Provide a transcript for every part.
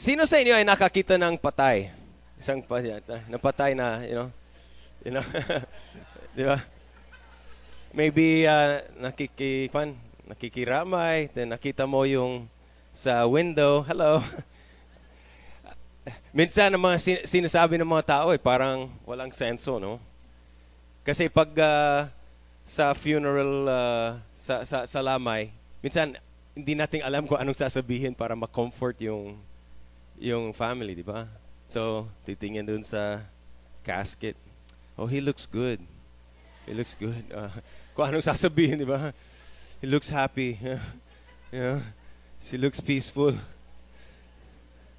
sino sa inyo ay nakakita ng patay? Isang pa napatay na, you know, you know, di ba? Maybe uh, nakiki, kwan, nakikiramay, then nakita mo yung sa window, hello. Minsan ang mga sin- sinasabi ng mga tao ay parang walang senso, no? Kasi pag uh, sa funeral uh, sa, sa sa lamay, minsan hindi nating alam kung anong sasabihin para ma-comfort yung yung family, di ba? So, titingin dun sa casket. Oh, he looks good. He looks good. Uh, kung anong sasabihin, di ba? He looks happy. you know? She looks peaceful.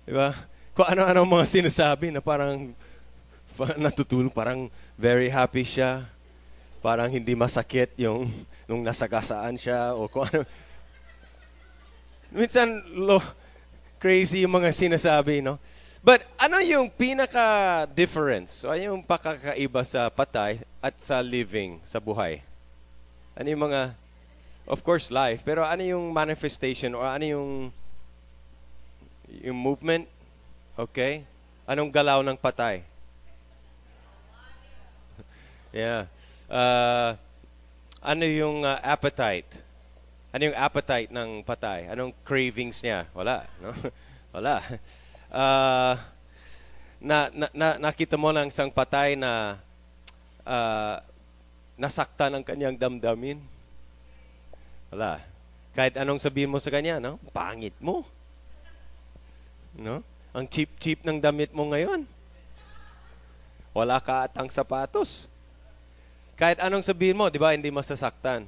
Di ba? Kung ano-ano mga sinasabi na parang natutulog, parang very happy siya. Parang hindi masakit yung nung nasagasaan siya o kung ano. Minsan, lo, crazy yung mga sinasabi, no? But ano yung pinaka-difference? So, ano yung pakakaiba sa patay at sa living, sa buhay? Ano yung mga, of course, life, pero ano yung manifestation or ano yung yung movement? Okay? Anong galaw ng patay? yeah. Uh, ano yung uh, appetite? Ano yung appetite ng patay? Anong cravings niya? Wala, no? Wala. Uh, na, na, na, nakita mo lang isang patay na uh, nasaktan ang kanyang damdamin? Wala. Kahit anong sabihin mo sa kanya, no? Pangit mo. No? Ang cheap-cheap ng damit mo ngayon. Wala ka atang sapatos. Kahit anong sabihin mo, di ba, hindi masasaktan.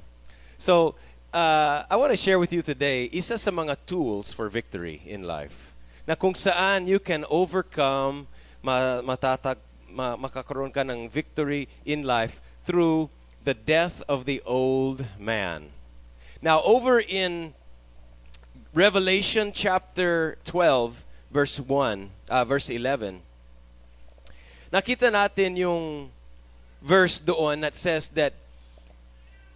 So, uh, I want to share with you today isa sa mga tools for victory in life na kung saan you can overcome, ma matatag, ma makakaroon ka ng victory in life through the death of the old man. Now, over in Revelation chapter 12, verse 1, uh, verse 11, nakita natin yung verse doon that says that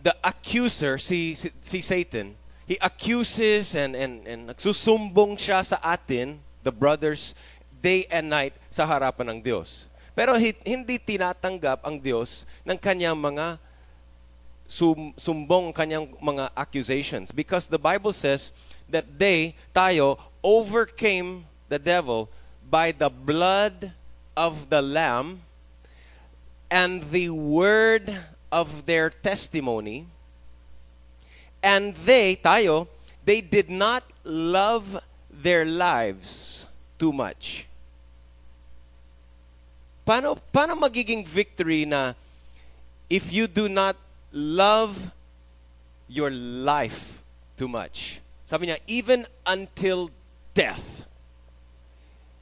the accuser, si, si, si Satan, he accuses and, and, and nagsusumbong siya sa atin, the brothers, day and night sa harapan ng Diyos. Pero hindi tinatanggap ang Diyos ng kanyang mga sum, sumbong, kanyang mga accusations. Because the Bible says that they, tayo, overcame the devil by the blood of the Lamb and the word of their testimony. And they, tayo, they did not love their lives too much. Paano, paano magiging victory na if you do not love your life too much? Sabi niya, even until death.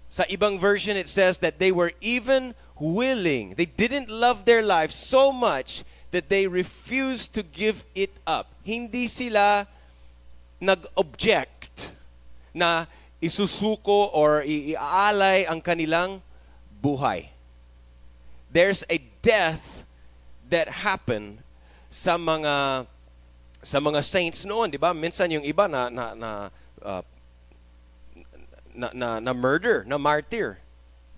Sa ibang version, it says that they were even willing. They didn't love their life so much that they refused to give it up. Hindi sila nag-object na isusuko or iaalay ang kanilang buhay. There's a death that happened sa mga sa mga saints noon, 'di ba? Minsan yung iba na na na, uh, na, na, na murder, na martyr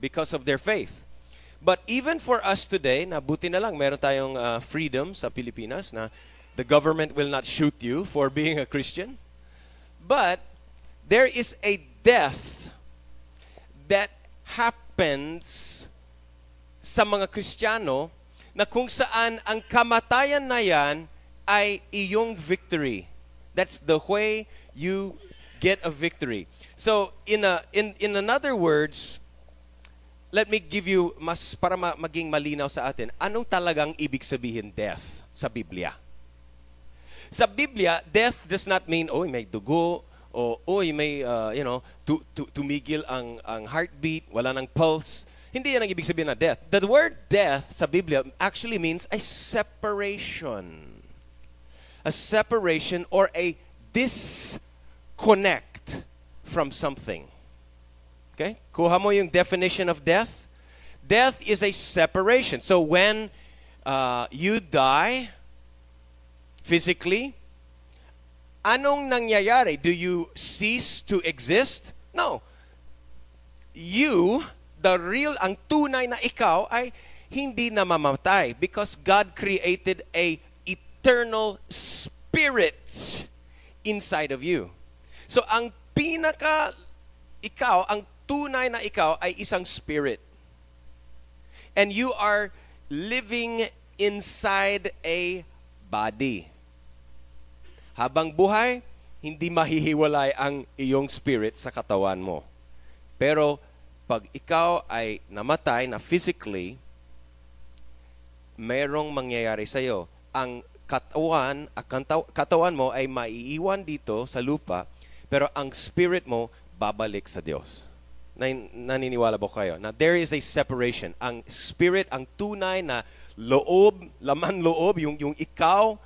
because of their faith. But even for us today, na buti na lang meron tayong uh, freedom sa Pilipinas na the government will not shoot you for being a Christian. But there is a death that happens sa mga Kristiyano na kung saan ang kamatayan na yan ay iyong victory. That's the way you get a victory. So in a in in another words, let me give you mas para ma- maging malinaw sa atin. Anong talagang ibig sabihin death sa Biblia? Sa Biblia, death does not mean oh may dugo o oy may uh, you know tu, tu, tumigil ang ang heartbeat, wala nang pulse. Hindi yan ang ibig sabihin na death. The word death sa Biblia actually means a separation. A separation or a disconnect from something. Okay? Kuha mo yung definition of death. Death is a separation. So when uh, you die physically, anong nangyayari? Do you cease to exist? No. you, the real, ang tunay na ikaw ay hindi namamatay because God created a eternal spirit inside of you. So ang pinaka ikaw, ang tunay na ikaw ay isang spirit. And you are living inside a body. Habang buhay, hindi mahihiwalay ang iyong spirit sa katawan mo. Pero pag ikaw ay namatay na physically, merong mangyayari sa iyo. Ang katawan, ang katawan mo ay maiiwan dito sa lupa, pero ang spirit mo babalik sa Diyos. Naniniwala ba kayo? Na there is a separation. Ang spirit, ang tunay na loob, laman loob, yung, yung ikaw,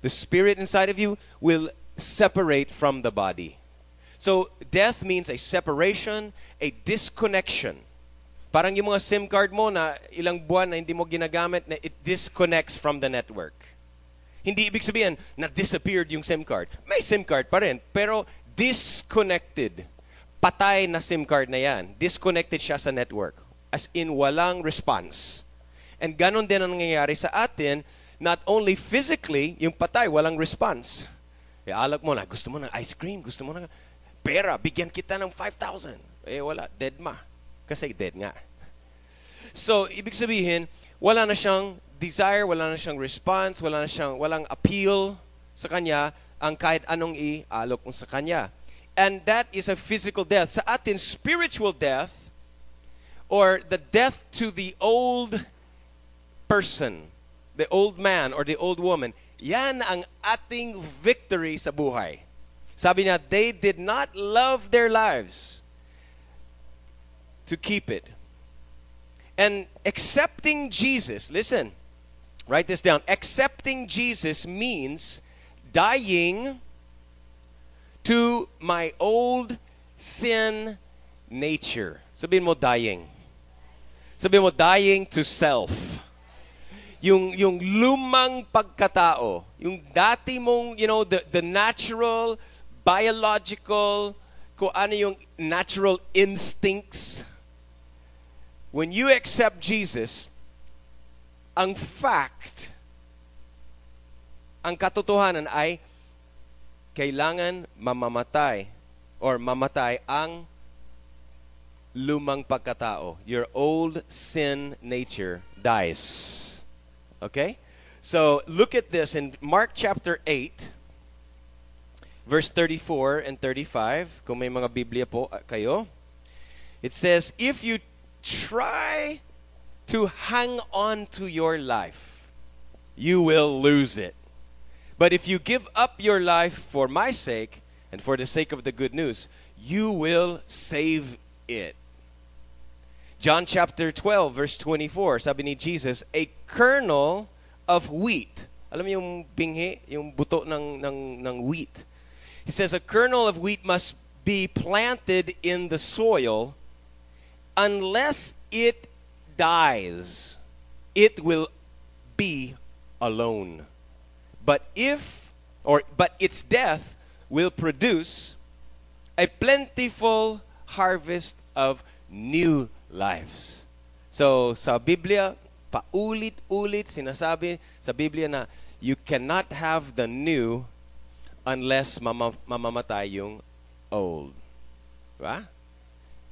the spirit inside of you will separate from the body. So, death means a separation, a disconnection. Parang yung mga SIM card mo na ilang buwan na hindi mo ginagamit, na it disconnects from the network. Hindi ibig sabihin na disappeared yung SIM card. May SIM card pa rin, pero disconnected. Patay na SIM card na yan. Disconnected siya sa network. As in, walang response. And ganon din ang nangyayari sa atin, not only physically, yung patay, walang response. E alak mo na, gusto mo ng ice cream, gusto mo ng pera, bigyan kita ng 5,000. Eh wala, dead ma. Kasi dead nga. So, ibig sabihin, wala na siyang desire, wala na siyang response, wala na siyang, walang appeal sa kanya, ang kahit anong i-alok mo sa kanya. And that is a physical death. Sa atin, spiritual death, or the death to the old person, the old man or the old woman, yan ang ating victory sa buhay. Sabi niya, they did not love their lives to keep it. And accepting Jesus, listen, write this down. Accepting Jesus means dying to my old sin nature. Sabihin mo, dying. Sabihin mo, dying to self yung yung lumang pagkatao, yung dati mong, you know, the the natural biological kung ano yung natural instincts. When you accept Jesus, ang fact, ang katotohanan ay kailangan mamamatay or mamatay ang lumang pagkatao. Your old sin nature dies. Okay? So look at this in Mark chapter 8, verse 34 and 35. Kung may mga Biblia po uh, kayo. It says, If you try to hang on to your life, you will lose it. But if you give up your life for my sake and for the sake of the good news, you will save it. John chapter 12, verse 24, sabi ni Jesus, a kernel of wheat. Alam mo yung binghi, yung buto ng, ng, ng wheat. He says, a kernel of wheat must be planted in the soil unless it dies. It will be alone. But if, or, but its death will produce a plentiful harvest of new lives. So, sa Biblia, paulit-ulit sinasabi sa Biblia na you cannot have the new unless mama, mamamatay yung old. Diba?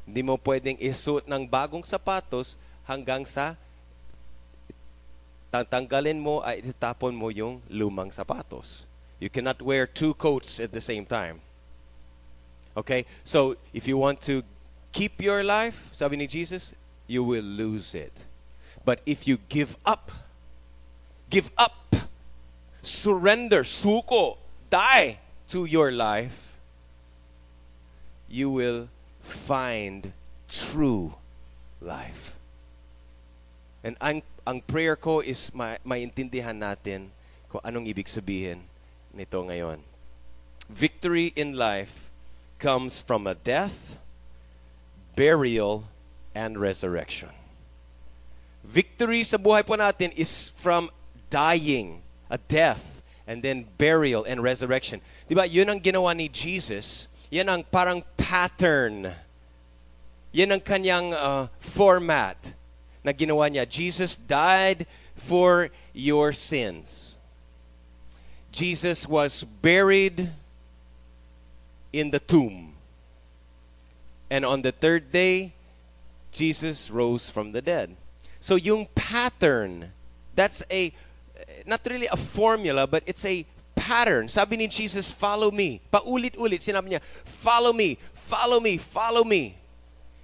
Hindi mo pwedeng isuot ng bagong sapatos hanggang sa tatanggalin mo ay itapon mo yung lumang sapatos. You cannot wear two coats at the same time. Okay? So, if you want to keep your life, sabi ni Jesus, you will lose it. But if you give up, give up, surrender, suko, die to your life, you will find true life. And ang, ang prayer ko is ma, maintindihan natin kung anong ibig sabihin nito ngayon. Victory in life comes from a death burial, and resurrection. Victory sa buhay po natin is from dying, a death, and then burial and resurrection. Di ba? Yun ang ginawa ni Jesus. Yan ang parang pattern Yan ang kanyang uh, format na ginawa niya. Jesus died for your sins. Jesus was buried in the tomb. And on the third day, Jesus rose from the dead. So yung pattern, that's a, not really a formula, but it's a pattern. Sabi ni Jesus, follow me. Paulit-ulit, sinabi niya, follow me, follow me, follow me.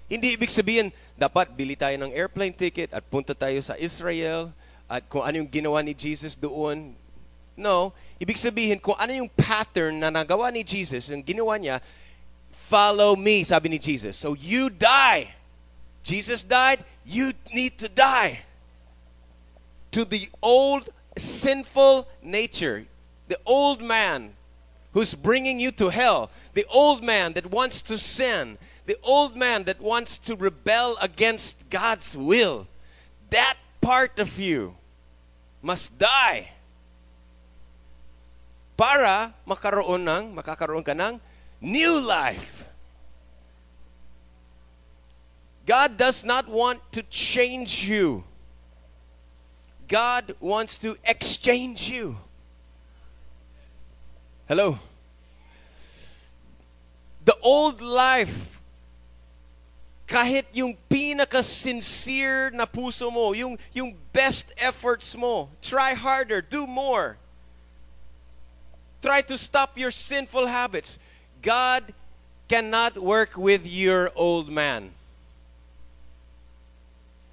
Hindi ibig sabihin, dapat bili tayo ng airplane ticket at punta tayo sa Israel at kung ano yung ginawa ni Jesus doon. No, ibig sabihin kung ano yung pattern na nagawa ni Jesus, yung ginawa niya, follow me, sabi ni Jesus. So you die. Jesus died, you need to die. To the old sinful nature, the old man who's bringing you to hell, the old man that wants to sin, the old man that wants to rebel against God's will, that part of you must die. Para makaroon ng, makakaroon ka ng new life. God does not want to change you. God wants to exchange you. Hello? The old life kahit yung pinaka-sincere na puso mo, yung, yung best efforts mo, try harder, do more. Try to stop your sinful habits. God cannot work with your old man.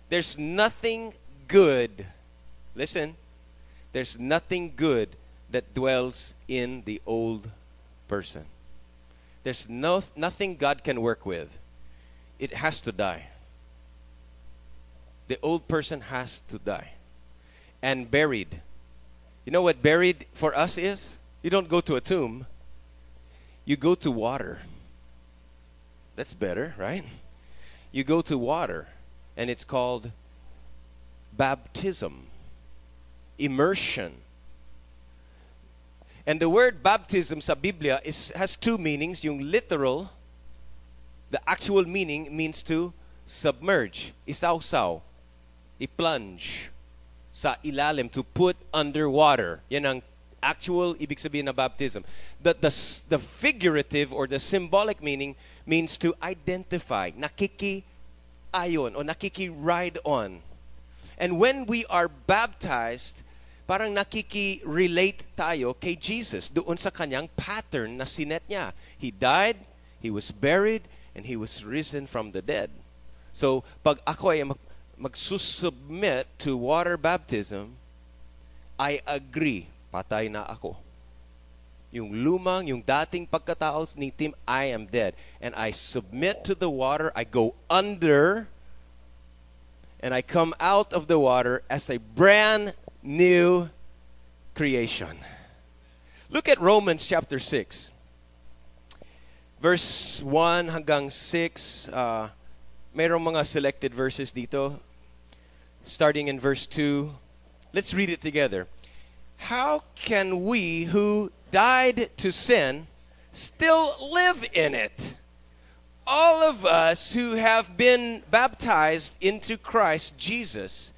There's nothing good. Listen, there's nothing good that dwells in the old person. There's no, nothing God can work with it has to die. The old person has to die. And buried. You know what buried for us is? You don't go to a tomb, you go to water. That's better, right? You go to water, and it's called baptism, immersion. And the word baptism sa Biblia is, has two meanings, yung literal the actual meaning means to submerge, isawsaw, i-plunge sa ilalim, to put underwater. Yan ang actual ibig sabihin na baptism. The, the, the figurative or the symbolic meaning means to identify, nakiki-ayon o nakiki-ride on. And when we are baptized, parang nakiki-relate tayo kay Jesus doon sa kanyang pattern na sinet niya. He died, He was buried, and He was risen from the dead. So, pag ako ay mag, magsusubmit to water baptism, I agree, patay na ako. Yung lumang, yung dating pagkatao ni Tim, I am dead. And I submit to the water, I go under, and I come out of the water as a brand new creation. Look at Romans chapter 6 verse 1 hanggang 6, uh, mayroong mga selected verses dito. Starting in verse 2. Let's read it together. How can we who died to sin still live in it? All of us who have been baptized into Christ Jesus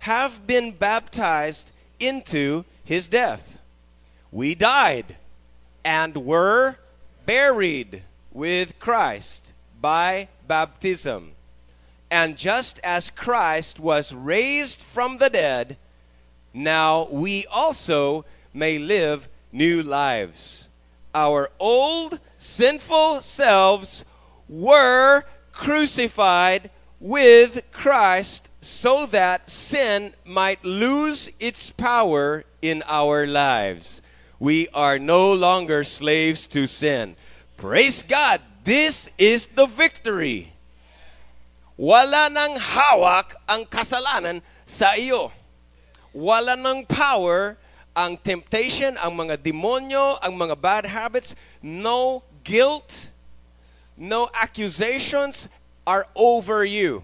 have been baptized into his death. We died and were buried with Christ by baptism. And just as Christ was raised from the dead, now we also may live new lives. Our old sinful selves were crucified with Christ so that sin might lose its power in our lives. We are no longer slaves to sin. Praise God! This is the victory. Wala nang hawak ang kasalanan sa iyo. Wala nang power ang temptation, ang mga demonyo, ang mga bad habits. No guilt, no accusations are over you.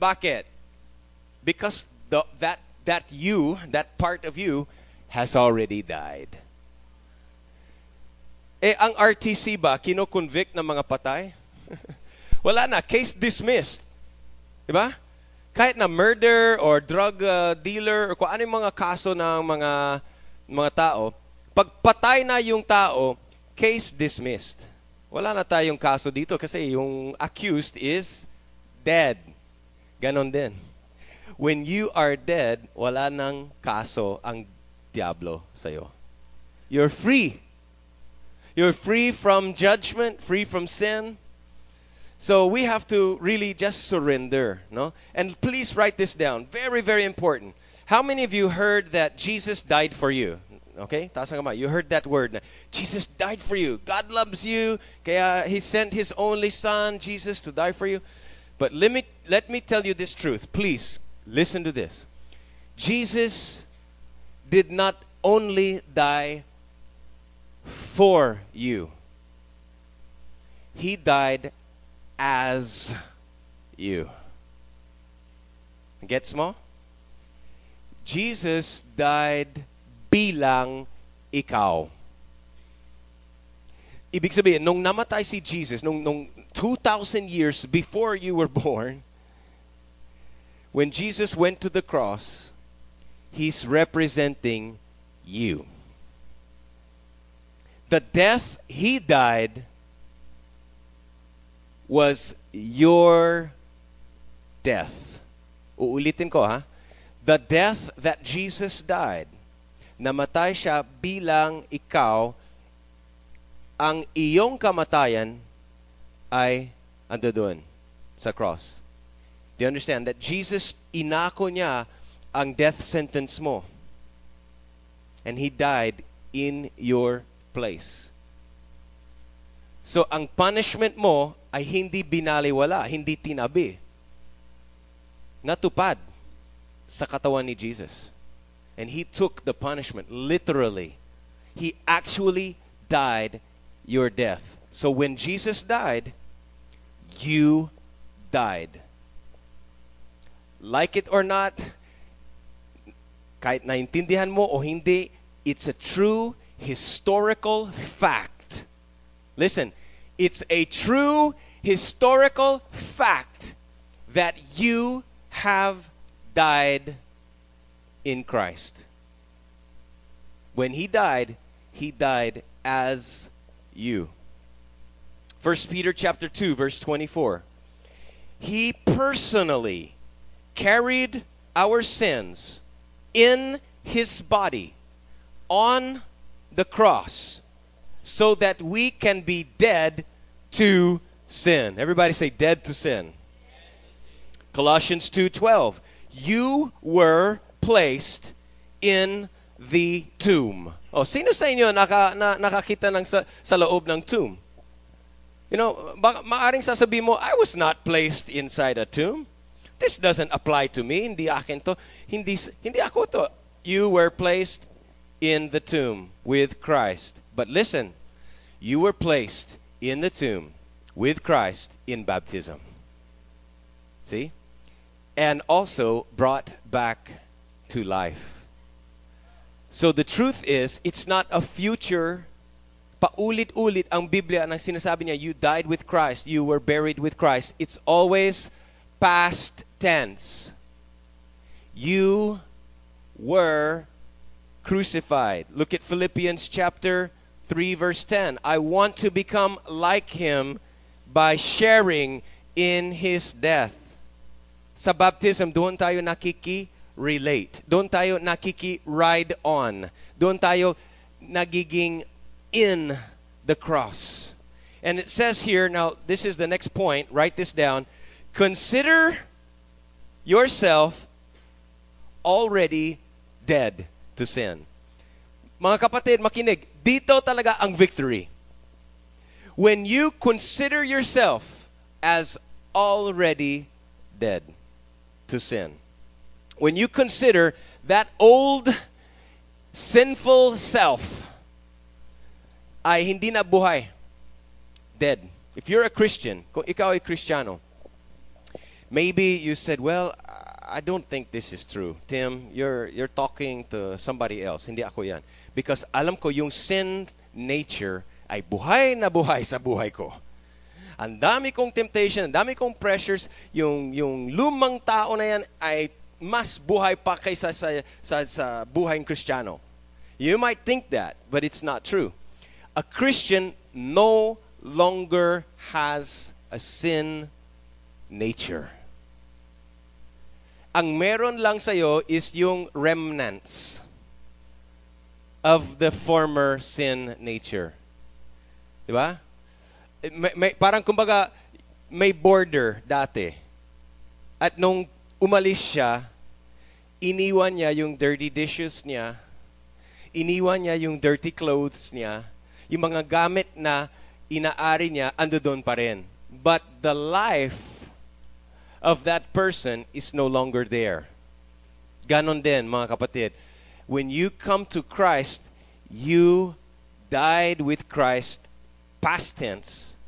Bakit? Because the, that, that you, that part of you, has already died. Eh, ang RTC ba, kino-convict ng mga patay? wala na, case dismissed. Di ba? Kahit na murder or drug uh, dealer or kung ano yung mga kaso ng mga mga tao, pag patay na yung tao, case dismissed. Wala na tayong kaso dito kasi yung accused is dead. Ganon din. When you are dead, wala nang kaso ang diablo sa'yo. You're free. You're free from judgment, free from sin. So we have to really just surrender, no? And please write this down. Very, very important. How many of you heard that Jesus died for you? Okay? Taas ang. You heard that word Jesus died for you. God loves you. Kaya He sent His only Son, Jesus, to die for you. But let me, let me tell you this truth. Please, listen to this. Jesus did not only die for you. He died as you. Gets mo? Jesus died bilang ikaw. Ibig sabihin, nung namatay si Jesus, nung, nung 2,000 years before you were born, when Jesus went to the cross, He's representing you. The death He died was your death. Uulitin ko ha. The death that Jesus died, namatay siya bilang ikaw, ang iyong kamatayan ay ando doon sa cross. Do you understand that Jesus inako niya ang death sentence mo? And He died in your place. So ang punishment mo ay hindi binaliwala, hindi tinabi. Natupad sa katawan ni Jesus. And he took the punishment literally. He actually died your death. So when Jesus died, you died. Like it or not, kahit naintindihan mo o hindi, it's a true historical fact. Listen, it's a true historical fact that you have died in Christ. When he died, he died as you. 1 Peter chapter 2 verse 24. He personally carried our sins in his body on the cross so that we can be dead to sin. Everybody say dead to sin. Colossians 2:12. You were placed in the tomb. Oh, sino sa inyo naka, na, nakakita ng sa, sa loob ng tomb? You know, baka, maaring sasabihin mo, I was not placed inside a tomb. This doesn't apply to me. Hindi akin to. Hindi, hindi ako to. You were placed in the tomb with Christ. But listen, you were placed in the tomb with Christ in baptism. See? And also brought back to life. So the truth is, it's not a future paulit-ulit ang Biblia nang sinasabi niya, you died with Christ, you were buried with Christ. It's always past tense. You were crucified. Look at Philippians chapter 3 verse 10. I want to become like him by sharing in his death. Sa baptism, doon tayo nakiki-relate. Doon tayo nakiki-ride on. Doon tayo nagiging in the cross. And it says here, now this is the next point, write this down. Consider yourself already dead to sin. Mga kapatid, makinig, dito talaga ang victory. When you consider yourself as already dead to sin. When you consider that old sinful self ay hindi na buhay. Dead. If you're a Christian, kung ikaw ay Kristiyano, maybe you said, well, I don't think this is true. Tim, you're, you're talking to somebody else. Hindi ako yan. Because alam ko yung sin nature ay buhay na buhay sa buhay ko. ang dami kong temptation, ang dami kong pressures, yung, yung lumang tao na yan ay mas buhay pa kaysa sa, sa, sa buhay ng Kristiyano. You might think that, but it's not true. A Christian no longer has a sin nature. Ang meron lang sa'yo is yung remnants of the former sin nature. Di ba? May, may, parang kumbaga, may border dati. At nung umalis siya, iniwan niya yung dirty dishes niya, iniwan niya yung dirty clothes niya, yung mga gamit na inaari niya, ando doon pa rin. But the life of that person is no longer there. Ganon din, mga kapatid. When you come to Christ, you died with Christ, past tense,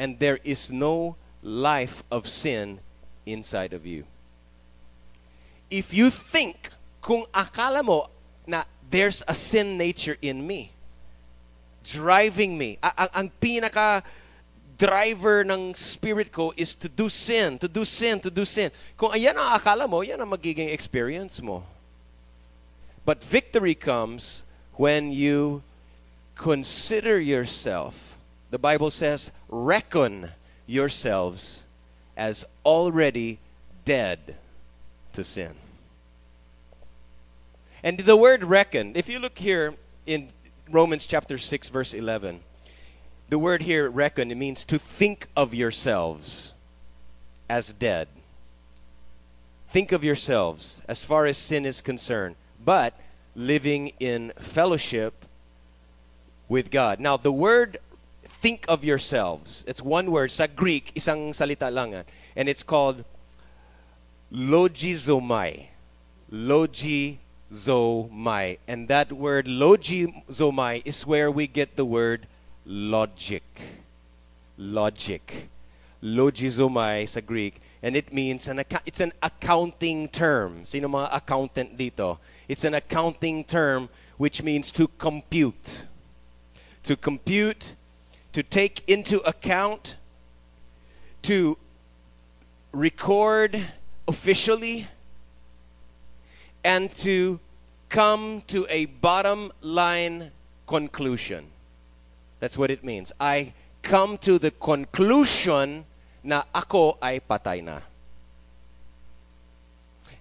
and there is no life of sin inside of you. If you think, kung akala mo na there's a sin nature in me, driving me, ang, ang pinaka driver ng spirit ko is to do sin, to do sin, to do sin. Kung ayan ang akala mo, yan ang magiging experience mo. But victory comes when you consider yourself. The Bible says, reckon yourselves as already dead to sin. And the word reckon, if you look here in Romans chapter 6, verse 11, the word here, reckon, it means to think of yourselves as dead. Think of yourselves as far as sin is concerned, but living in fellowship with God. Now, the word think of yourselves, it's one word, sa Greek, isang salita lang, ah, and it's called logizomai. Logizomai. And that word logizomai is where we get the word logic. Logic. Logizomai sa Greek. And it means, an it's an accounting term. Sino mga accountant dito? It's an accounting term which means to compute. To compute, to take into account, to record officially, and to come to a bottom line conclusion. That's what it means. I come to the conclusion na ako ay patay na.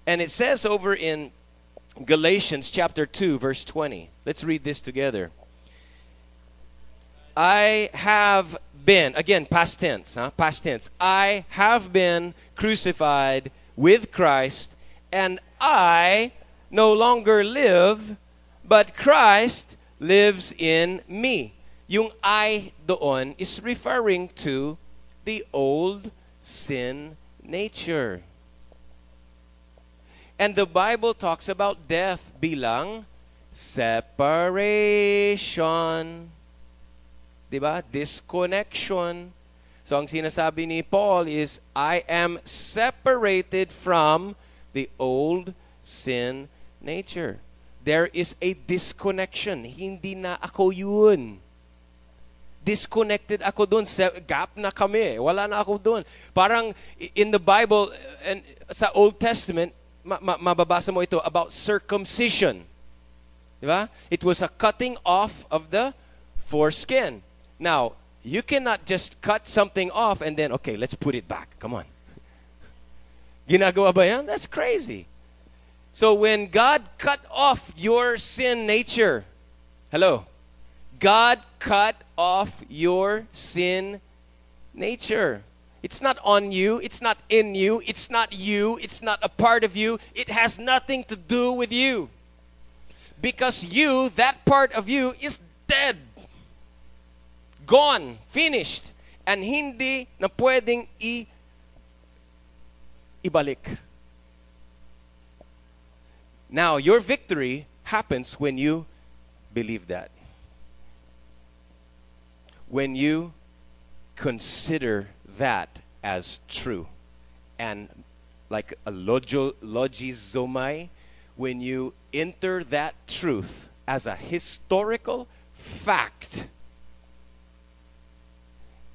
And it says over in Galatians chapter 2 verse 20. Let's read this together. I have been, again, past tense, huh? past tense. I have been crucified with Christ, and I no longer live, but Christ lives in me. Yung I doon is referring to the old sin nature. And the Bible talks about death bilang separation. Diba? Disconnection. So ang sinasabi ni Paul is, I am separated from the old sin nature. There is a disconnection. Hindi na ako yun. Disconnected ako doon. Gap na kami. Eh. Wala na ako doon. Parang in the Bible, and sa Old Testament, ma- ma- mababasa mo ito about circumcision. It was a cutting off of the foreskin. Now, you cannot just cut something off and then, okay, let's put it back. Come on. Ginagawa ba yan? That's crazy. So when God cut off your sin nature, hello, God cut off your sin nature. It's not on you, it's not in you, it's not you, it's not a part of you. It has nothing to do with you. Because you, that part of you, is dead. Gone, finished, and hindi na pwedeng i ibalik. Now, your victory happens when you believe that. When you consider that as true. And like a logo, logizomai, when you enter that truth as a historical fact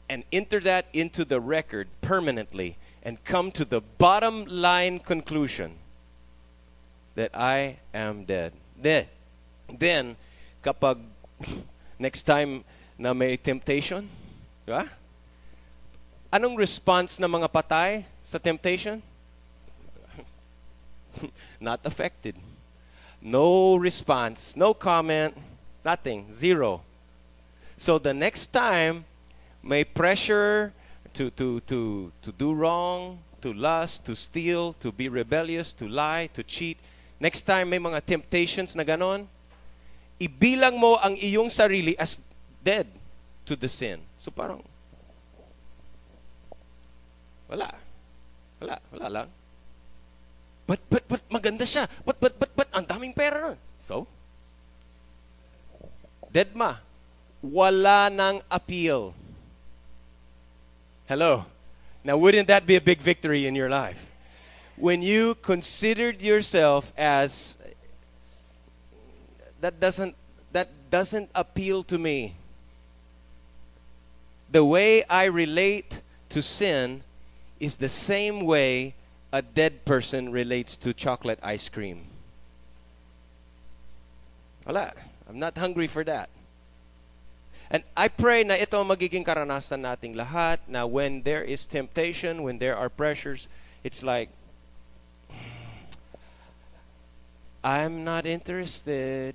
and enter that into the record permanently and come to the bottom line conclusion that I am dead. Then, then kapag next time na may temptation, di ba? Anong response ng mga patay sa temptation? Not affected. No response, no comment, nothing, zero. So the next time may pressure to, to, to, to do wrong, to lust, to steal, to be rebellious, to lie, to cheat, next time may mga temptations na ganon, ibilang mo ang iyong sarili as dead to the sin. So parang, wala. Wala, wala lang. But, but, but, maganda siya. But, but, but, but, ang daming pera. So? Dead ma. Wala nang appeal. Hello. Now, wouldn't that be a big victory in your life? When you considered yourself as that doesn't that doesn't appeal to me. The way I relate to sin is the same way a dead person relates to chocolate ice cream. Wala. I'm not hungry for that. And I pray na ito magiging karanasan nating lahat na when there is temptation, when there are pressures, it's like, I'm not interested.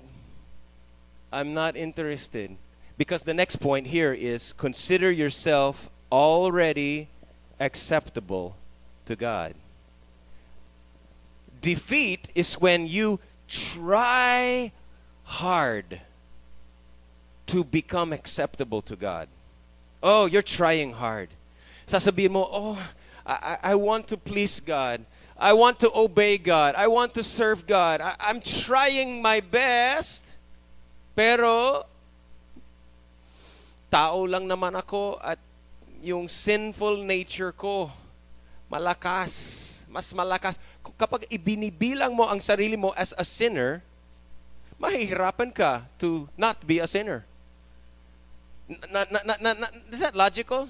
I'm not interested. Because the next point here is consider yourself already acceptable to God. Defeat is when you try hard to become acceptable to God. Oh, you're trying hard. Sasabihin mo, oh, I, I want to please God. I want to obey God. I want to serve God. I, I'm trying my best. Pero, tao lang naman ako at yung sinful nature ko, malakas, mas malakas. Kapag ibinibilang mo ang sarili mo as a sinner, mahihirapan ka to not be a sinner. Na, na, na, na, na, is that logical?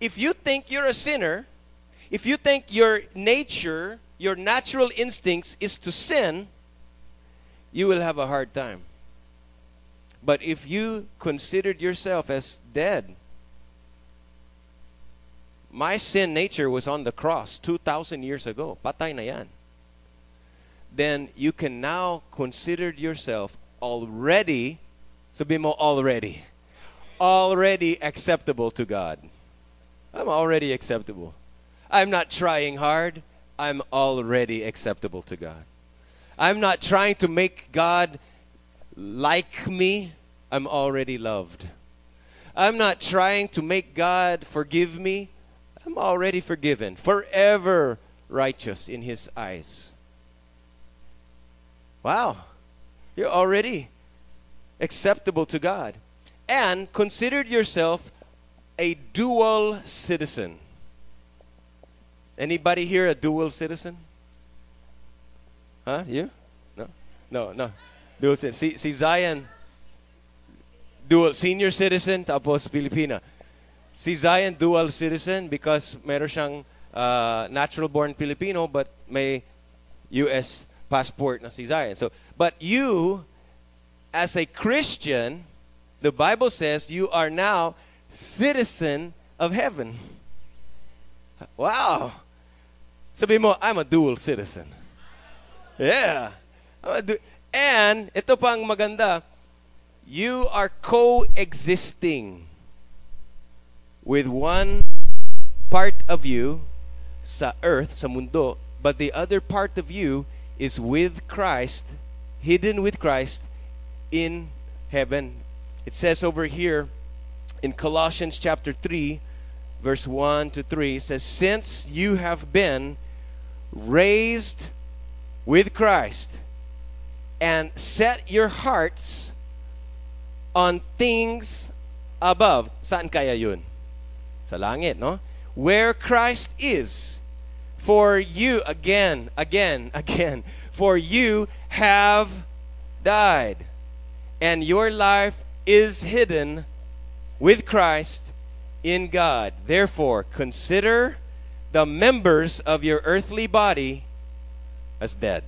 If you think you're a sinner, if you think your nature, your natural instincts is to sin, you will have a hard time. But if you considered yourself as dead, my sin nature was on the cross 2,000 years ago. Patay na yan. Then you can now consider yourself already, sabi mo already, already acceptable to God. I'm already acceptable. I'm not trying hard. I'm already acceptable to God. I'm not trying to make God like me. I'm already loved. I'm not trying to make God forgive me. I'm already forgiven, forever righteous in His eyes. Wow, you're already acceptable to God. And considered yourself a dual citizen. Anybody here a dual citizen? Huh? You? No? No, no. Dual citizen. Si, si Zion, dual senior citizen, tapos Filipina. Si Zion, dual citizen because meron siyang uh, natural-born Filipino but may U.S. passport na si Zion. So, but you, as a Christian, the Bible says you are now citizen of heaven. Wow. Sabi mo, I'm a dual citizen. Yeah. Du- and, ito pang maganda, you are coexisting with one part of you sa earth, sa mundo, but the other part of you is with Christ, hidden with Christ in heaven. It says over here in Colossians chapter 3, verse 1 to 3, it says, Since you have been raised with Christ and set your hearts on things above. Saan kaya yun? Sa langit, no? Where Christ is. For you, again, again, again, for you have died, and your life is hidden with Christ in God. Therefore, consider the members of your earthly body as dead.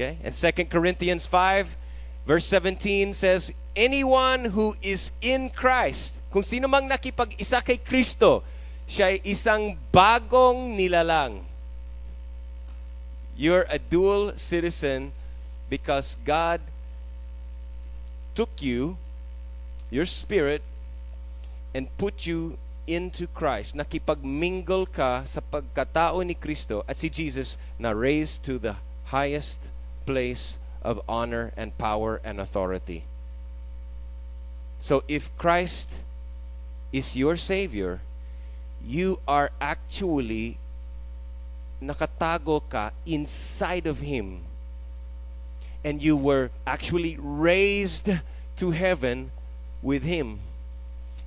Okay? And 2 Corinthians 5, verse 17 says, Anyone who is in Christ, kung sino mang nakipag-isa kay Kristo, siya ay isang bagong nilalang. You're a dual citizen because God took you, your spirit, and put you into Christ. Nakipagmingle ka sa pagkatao ni Kristo at si Jesus na raised to the highest place of honor and power and authority. So if Christ is your Savior, you are actually nakatago ka inside of Him. And you were actually raised to heaven with Him.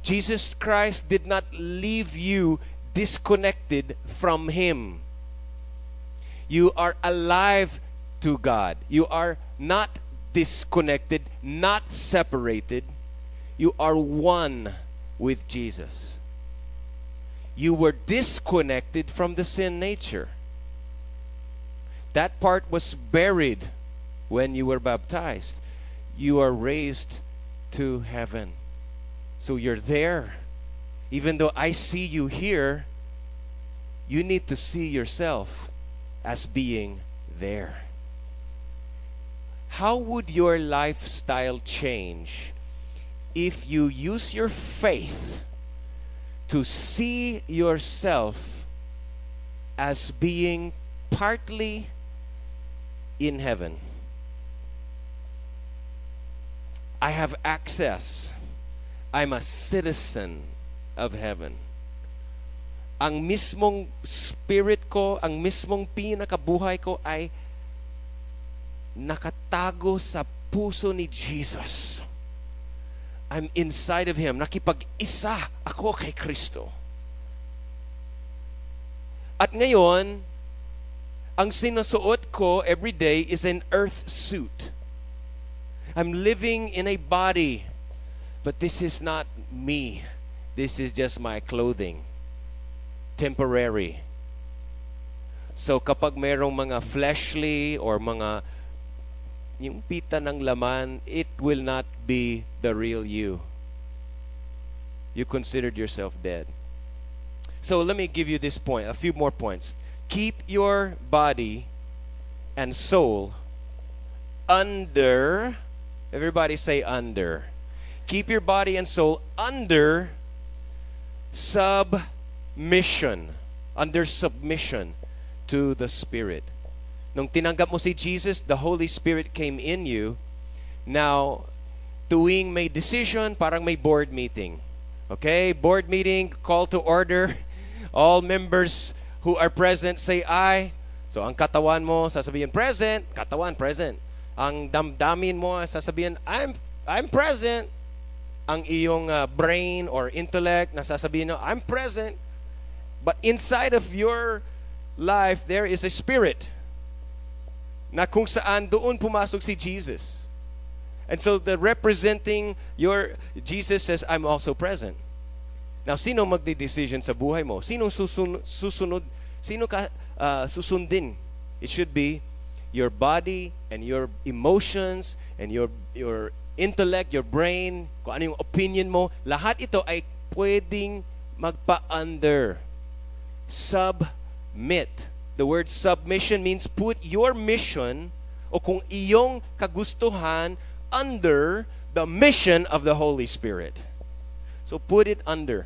Jesus Christ did not leave you disconnected from Him. You are alive to God. You are not disconnected, not separated. You are one with Jesus. You were disconnected from the sin nature. That part was buried when you were baptized. You are raised to heaven. So you're there. Even though I see you here, you need to see yourself as being there. How would your lifestyle change if you use your faith to see yourself as being partly in heaven? I have access. I'm a citizen of heaven. Ang mismong spirit ko, ang mismong pinakabuhay ko ay nakatago sa puso ni Jesus. I'm inside of Him. Nakipag-isa ako kay Kristo. At ngayon, ang sinusuot ko every day is an earth suit. I'm living in a body, but this is not me. This is just my clothing. Temporary. So kapag mayroong mga fleshly or mga yung pita ng laman, it will not be the real you. You considered yourself dead. So let me give you this point, a few more points. Keep your body and soul under, everybody say under. Keep your body and soul under submission, under submission to the Spirit. Nung tinanggap mo si Jesus, the Holy Spirit came in you. Now, tuwing may decision, parang may board meeting. Okay? Board meeting, call to order. All members who are present say aye. So, ang katawan mo, sasabihin present. Katawan, present. Ang damdamin mo, sasabihin, I'm, I'm present. Ang iyong uh, brain or intellect, nasasabihin no, I'm present. But inside of your life, there is a spirit na kung saan doon pumasok si Jesus. And so the representing your Jesus says I'm also present. Now sino magde-decision sa buhay mo? Sino susunod, susunod sino ka uh, susundin? It should be your body and your emotions and your your intellect, your brain, kung ano yung opinion mo, lahat ito ay pwedeng magpa-under. Submit The word submission means put your mission o kung iyong kagustuhan under the mission of the Holy Spirit. So put it under.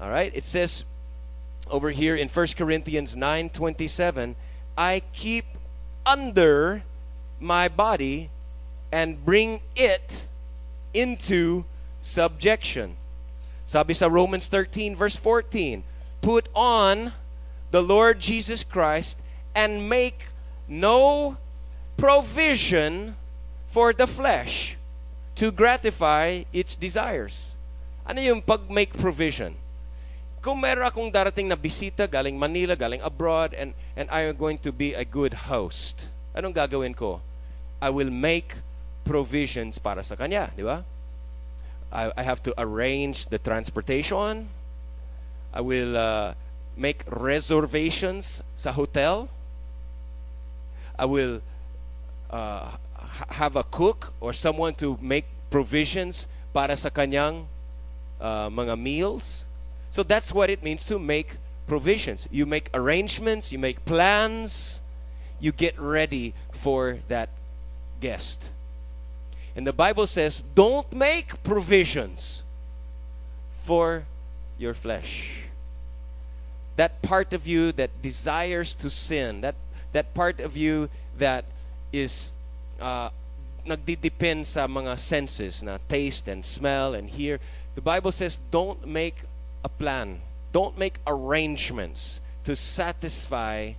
All right? It says over here in 1 Corinthians 9:27, I keep under my body and bring it into subjection. Sabi sa Romans 13 verse 14, put on the Lord Jesus Christ and make no provision for the flesh to gratify its desires. Ano yung pag-make provision? Kung meron akong darating na bisita galing Manila, galing abroad, and, and I am going to be a good host, anong gagawin ko? I will make provisions para sa kanya, di ba? I, I have to arrange the transportation. I will uh, make reservations sa hotel. I will uh, have a cook or someone to make provisions para sa kanyang uh, mga meals. So that's what it means to make provisions. You make arrangements, you make plans, you get ready for that guest. And the Bible says, don't make provisions for your flesh. That part of you that desires to sin, that, that part of you that is uh, nagdidepend sa mga senses na taste and smell and hear. The Bible says, don't make a plan. Don't make arrangements to satisfy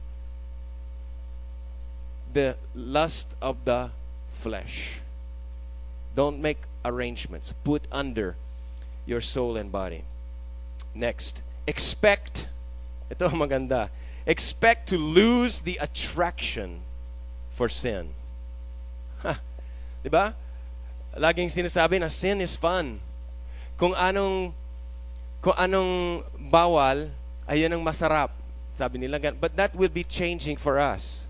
the lust of the flesh. Don't make arrangements. Put under your soul and body. Next, expect. Ito maganda. Expect to lose the attraction for sin. Ha, 'Di ba? Laging sinasabi na sin is fun. Kung anong kung anong bawal, ayan ang masarap. Sabi nila, but that will be changing for us.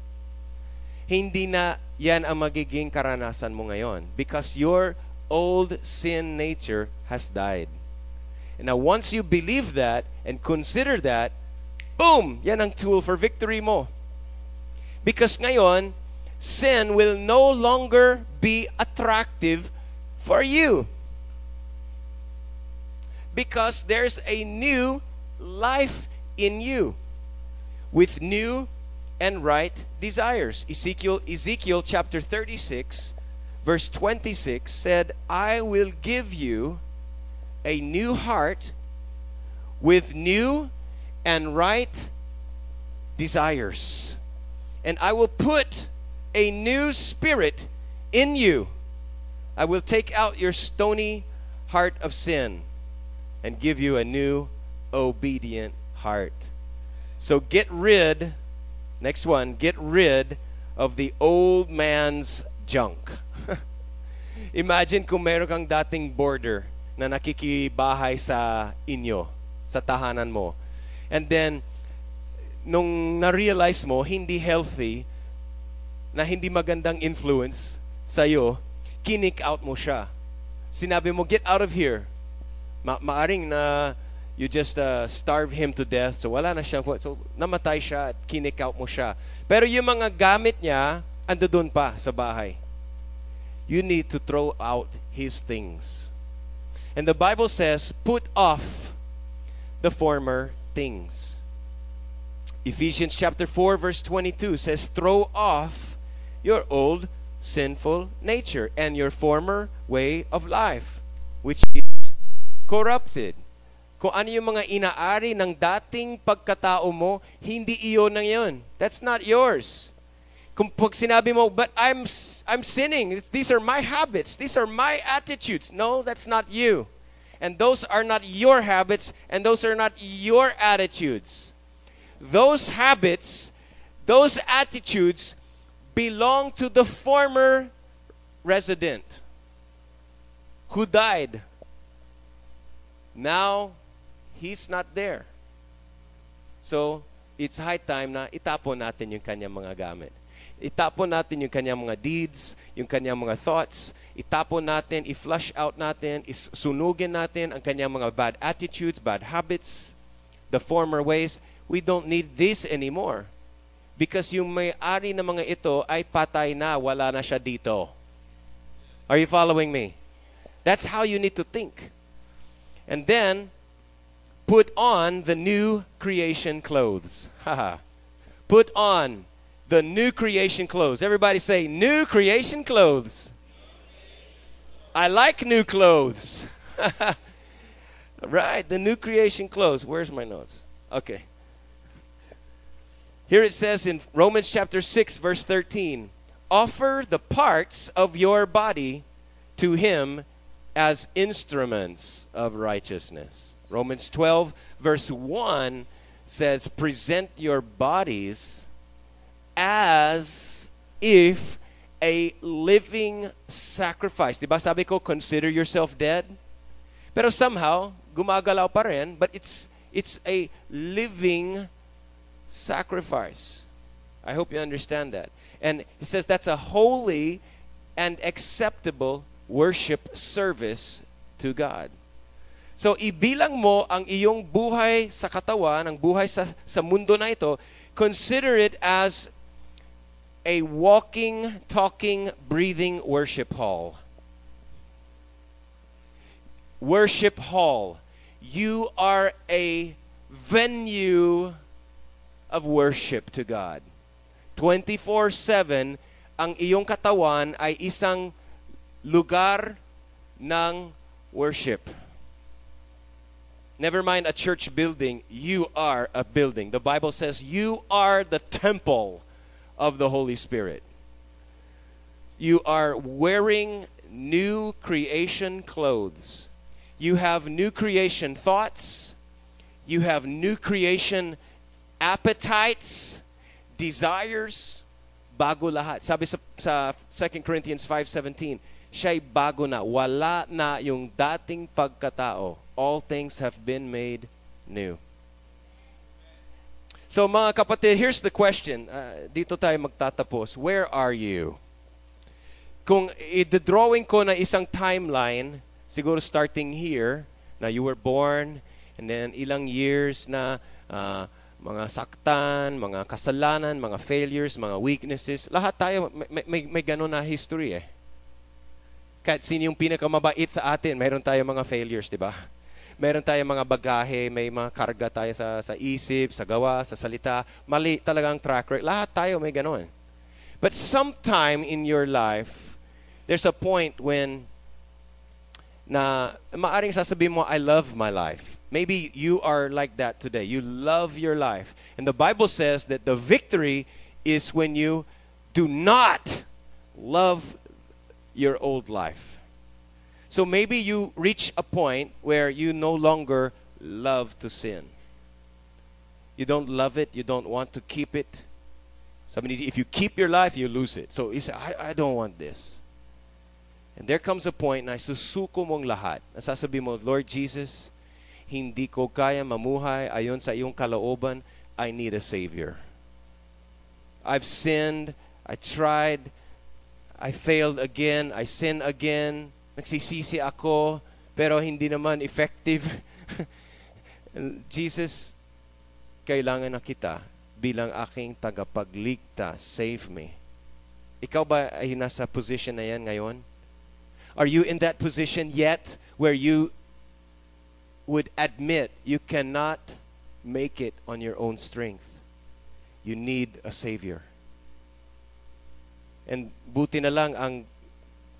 Hindi na yan ang magiging karanasan mo ngayon because your old sin nature has died. And now once you believe that and consider that, boom, yan ang tool for victory mo. Because ngayon, sin will no longer be attractive for you. Because there's a new life in you with new and right desires. Ezekiel Ezekiel chapter 36 verse 26 said, "I will give you a new heart with new and right desires. And I will put a new spirit in you. I will take out your stony heart of sin and give you a new obedient heart. So get rid, next one, get rid of the old man's junk. Imagine kung meron kang dating boarder na nakikibahay sa inyo, sa tahanan mo. And then, nung na-realize mo, hindi healthy, na hindi magandang influence sa'yo, kinik out mo siya. Sinabi mo, get out of here. Ma maaring na you just uh, starve him to death. So wala na siyang, so namatay siya at kinik out mo siya. Pero yung mga gamit niya, ando doon pa sa bahay. You need to throw out his things. And the Bible says, put off the former things. Ephesians chapter 4 verse 22 says, throw off your old sinful nature and your former way of life, which is corrupted. Kung ano yung mga inaari ng dating pagkatao mo, hindi iyon na yun. That's not yours. Kung pag sinabi mo, but I'm, I'm sinning. These are my habits. These are my attitudes. No, that's not you. And those are not your habits, and those are not your attitudes. Those habits, those attitudes belong to the former resident who died. Now, he's not there. So, it's high time na itapon natin yung kanyang mga gamit. Itapon natin yung kanyang mga deeds, yung kanyang mga thoughts. Itapon natin, i-flush out natin, isunugin natin ang kanyang mga bad attitudes, bad habits, the former ways. We don't need this anymore. Because yung may-ari ng mga ito ay patay na, wala na siya dito. Are you following me? That's how you need to think. And then, put on the new creation clothes. put on the new creation clothes. Everybody say, new creation clothes. I like new clothes. right, the new creation clothes. Where's my notes? Okay. Here it says in Romans chapter 6, verse 13 offer the parts of your body to him as instruments of righteousness. Romans 12, verse 1 says, present your bodies as if a living sacrifice. Diba sabi ko, consider yourself dead? Pero somehow, gumagalaw pa rin, but it's, it's a living sacrifice. I hope you understand that. And he says that's a holy and acceptable worship service to God. So ibilang mo ang iyong buhay sa katawan, ang buhay sa, sa mundo na ito, consider it as a walking, talking, breathing worship hall. Worship hall. You are a venue of worship to God. 24-7, ang iyong katawan ay isang lugar ng worship. Never mind a church building, you are a building. The Bible says you are the temple of the Holy Spirit. You are wearing new creation clothes. You have new creation thoughts. You have new creation appetites, desires. Bago lahat. Sabi sa, sa 2 Corinthians 5.17, siya'y bago na. Wala na yung dating pagkatao all things have been made new. So mga kapatid, here's the question. Uh, dito tayo magtatapos. Where are you? Kung i-drawing ko na isang timeline, siguro starting here, na you were born, and then ilang years na uh, mga saktan, mga kasalanan, mga failures, mga weaknesses, lahat tayo may, may, may ganun na history eh. Kahit sino yung pinakamabait sa atin, mayroon tayo mga failures, di ba? Meron tayong mga bagahe, may mga karga tayo sa, sa isip, sa gawa, sa salita. Mali talagang track record. Lahat tayo may ganun. But sometime in your life, there's a point when na maaring sasabihin mo, I love my life. Maybe you are like that today. You love your life. And the Bible says that the victory is when you do not love your old life. So maybe you reach a point where you no longer love to sin. You don't love it, you don't want to keep it. Somebody, if you keep your life, you lose it. So you say, I, I don't want this. And there comes a point na susuko mong lahat. Nasasabi mo, Lord Jesus, hindi ko kaya mamuhay ayon sa iyong kalooban. I need a Savior. I've sinned. I tried. I failed again. I sin again. Nagsisisi ako, pero hindi naman effective. Jesus, kailangan na kita bilang aking tagapagligtas. Save me. Ikaw ba ay nasa position na yan ngayon? Are you in that position yet where you would admit you cannot make it on your own strength? You need a Savior. And buti na lang ang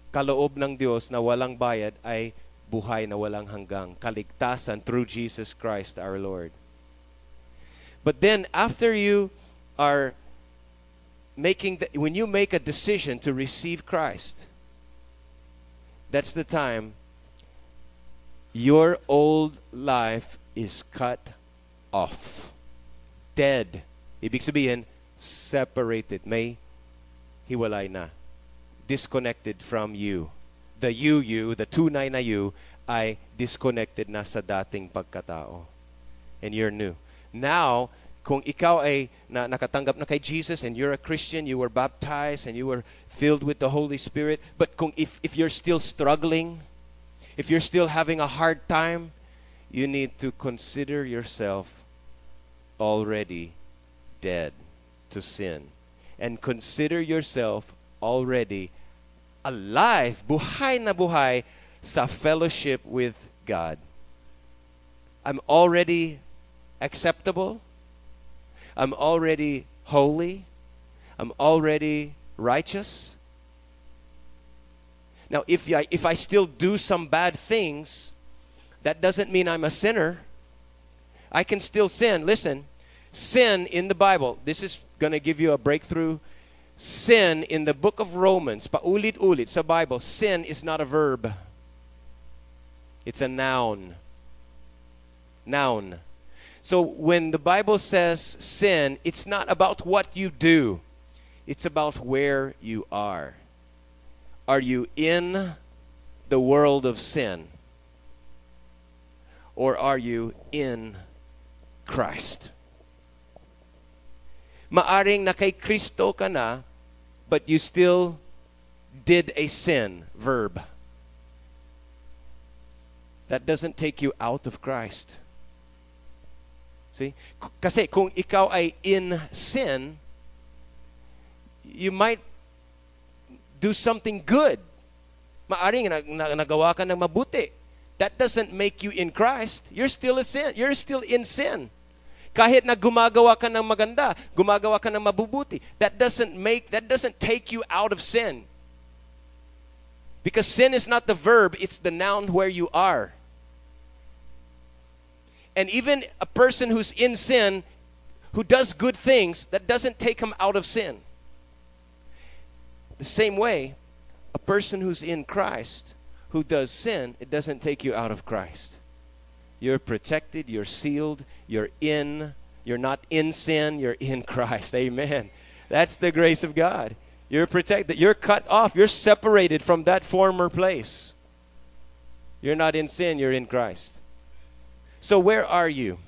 kaloob ng Diyos na walang bayad ay buhay na walang hanggang, kaligtasan through Jesus Christ our Lord. But then after you are making the, when you make a decision to receive Christ, that's the time your old life is cut off. Dead. Ibig sabihin, separated. May hiwalay na disconnected from you. The you, you, the tunay na you, ay disconnected na sa dating pagkatao. And you're new. Now, kung ikaw ay na, nakatanggap na kay Jesus and you're a Christian, you were baptized and you were filled with the Holy Spirit, but kung if, if you're still struggling, if you're still having a hard time, you need to consider yourself already dead to sin. And consider yourself already alive, buhay na buhay sa fellowship with God. I'm already acceptable. I'm already holy. I'm already righteous. Now, if I, if I still do some bad things, that doesn't mean I'm a sinner. I can still sin. Listen, sin in the Bible, this is going to give you a breakthrough sin in the book of Romans, paulit-ulit ulit sa Bible, sin is not a verb. It's a noun. Noun. So when the Bible says sin, it's not about what you do. It's about where you are. Are you in the world of sin? or are you in Christ? Maaring na kay Kristo ka na, but you still did a sin, verb. That doesn't take you out of Christ. See? Kasi kung ikaw ay in sin, you might do something good. Maaring nagawa ka ng mabuti. That doesn't make you in Christ. You're still a sin. You're still in sin. Kahit na gumagawa ka ng maganda, gumagawa ka ng mabubuti, that doesn't make that doesn't take you out of sin. Because sin is not the verb, it's the noun where you are. And even a person who's in sin, who does good things, that doesn't take him out of sin. The same way, a person who's in Christ, who does sin, it doesn't take you out of Christ. You're protected, you're sealed, you're in, you're not in sin, you're in Christ. Amen. That's the grace of God. You're protected, you're cut off, you're separated from that former place. You're not in sin, you're in Christ. So where are you?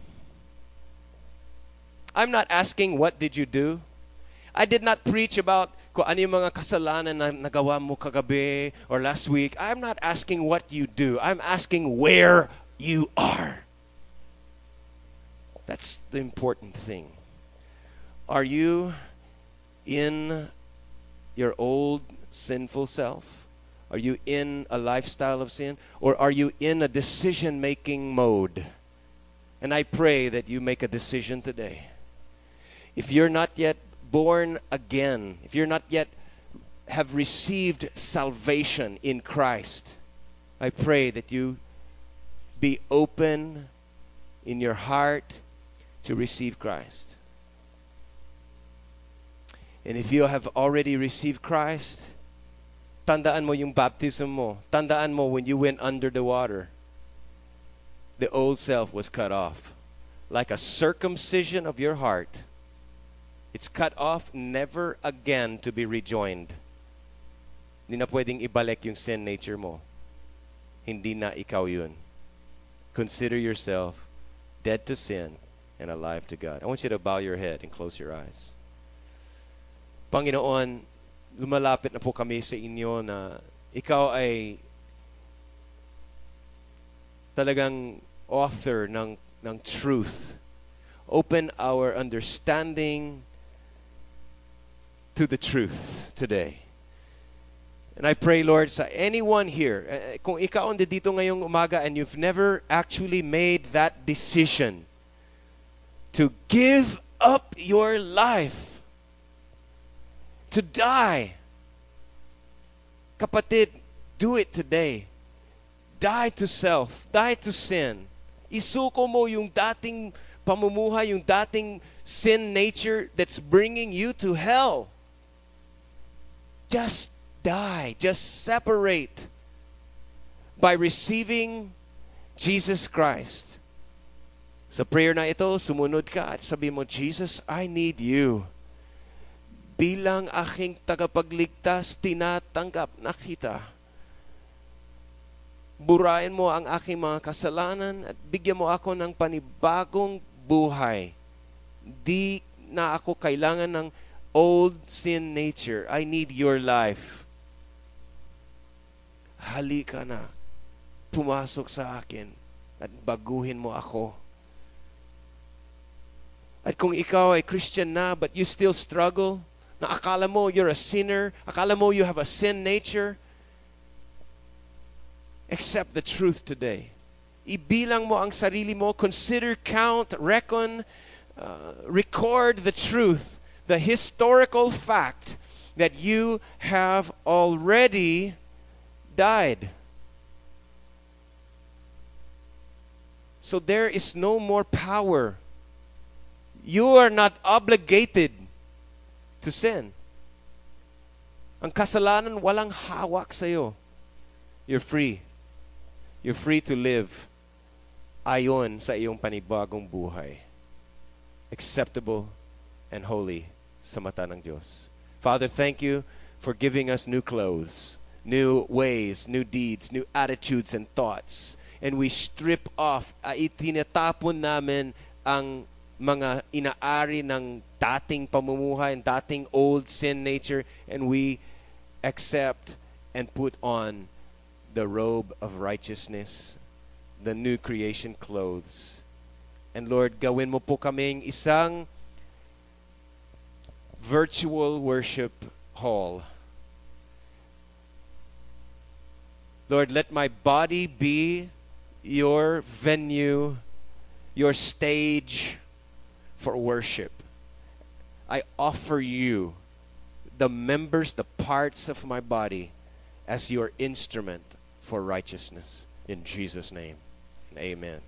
I'm not asking what did you do. I did not preach about kung ano yung mga kasalanan na nagawa mo kagabi or last week. I'm not asking what you do. I'm asking where you are. That's the important thing. Are you in your old sinful self? Are you in a lifestyle of sin? Or are you in a decision making mode? And I pray that you make a decision today. If you're not yet born again, if you're not yet have received salvation in Christ, I pray that you be open in your heart to receive Christ. And if you have already received Christ, tandaan mo yung baptism mo. Tandaan mo when you went under the water, the old self was cut off. Like a circumcision of your heart It's cut off, never again to be rejoined. Hindi na pwedeng ibalik yung sin nature mo. Hindi na ikaw yun. Consider yourself dead to sin and alive to God. I want you to bow your head and close your eyes. Panginoon, lumalapit na po kami sa inyo na ikaw ay talagang author ng, ng truth. Open our understanding to the truth today. And I pray, Lord, sa anyone here, uh, kung ikaw andi dito ngayong umaga and you've never actually made that decision to give up your life, to die, kapatid, do it today. Die to self, die to sin. Isuko mo yung dating pamumuhay, yung dating sin nature that's bringing you to hell. Just die. Just separate by receiving Jesus Christ. Sa prayer na ito, sumunod ka at sabi mo, Jesus, I need you. Bilang aking tagapagligtas, tinatanggap na kita. Burahin mo ang aking mga kasalanan at bigyan mo ako ng panibagong buhay. Di na ako kailangan ng old sin nature. I need your life. Halika na. Pumasok sa akin at baguhin mo ako. At kung ikaw ay Christian na but you still struggle, na akala mo you're a sinner, akala mo you have a sin nature, accept the truth today. Ibilang mo ang sarili mo, consider, count, reckon, uh, record the truth the historical fact that you have already died. So there is no more power. You are not obligated to sin. Ang kasalanan walang hawak sa. You're free. You're free to live ayon sa iyong panibagong buhay. Acceptable and holy sa mata ng Diyos. Father, thank you for giving us new clothes, new ways, new deeds, new attitudes and thoughts and we strip off, uh, itinatapon namin ang mga inaari ng dating pamumuhay, and dating old sin nature, and we accept and put on the robe of righteousness, the new creation clothes. And Lord, gawin mo po kaming isang virtual worship hall. Lord, let my body be your venue, your stage for worship. I offer you the members, the parts of my body as your instrument for righteousness. In Jesus' name, amen.